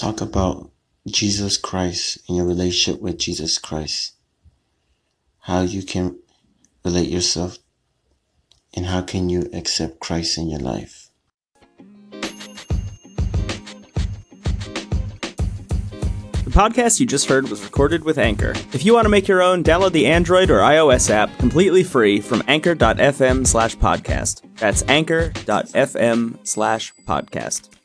talk about Jesus Christ and your relationship with Jesus Christ. How you can relate yourself and how can you accept Christ in your life. The podcast you just heard was recorded with Anchor. If you want to make your own, download the Android or iOS app completely free from anchor.fm slash podcast. That's anchor.fm slash podcast.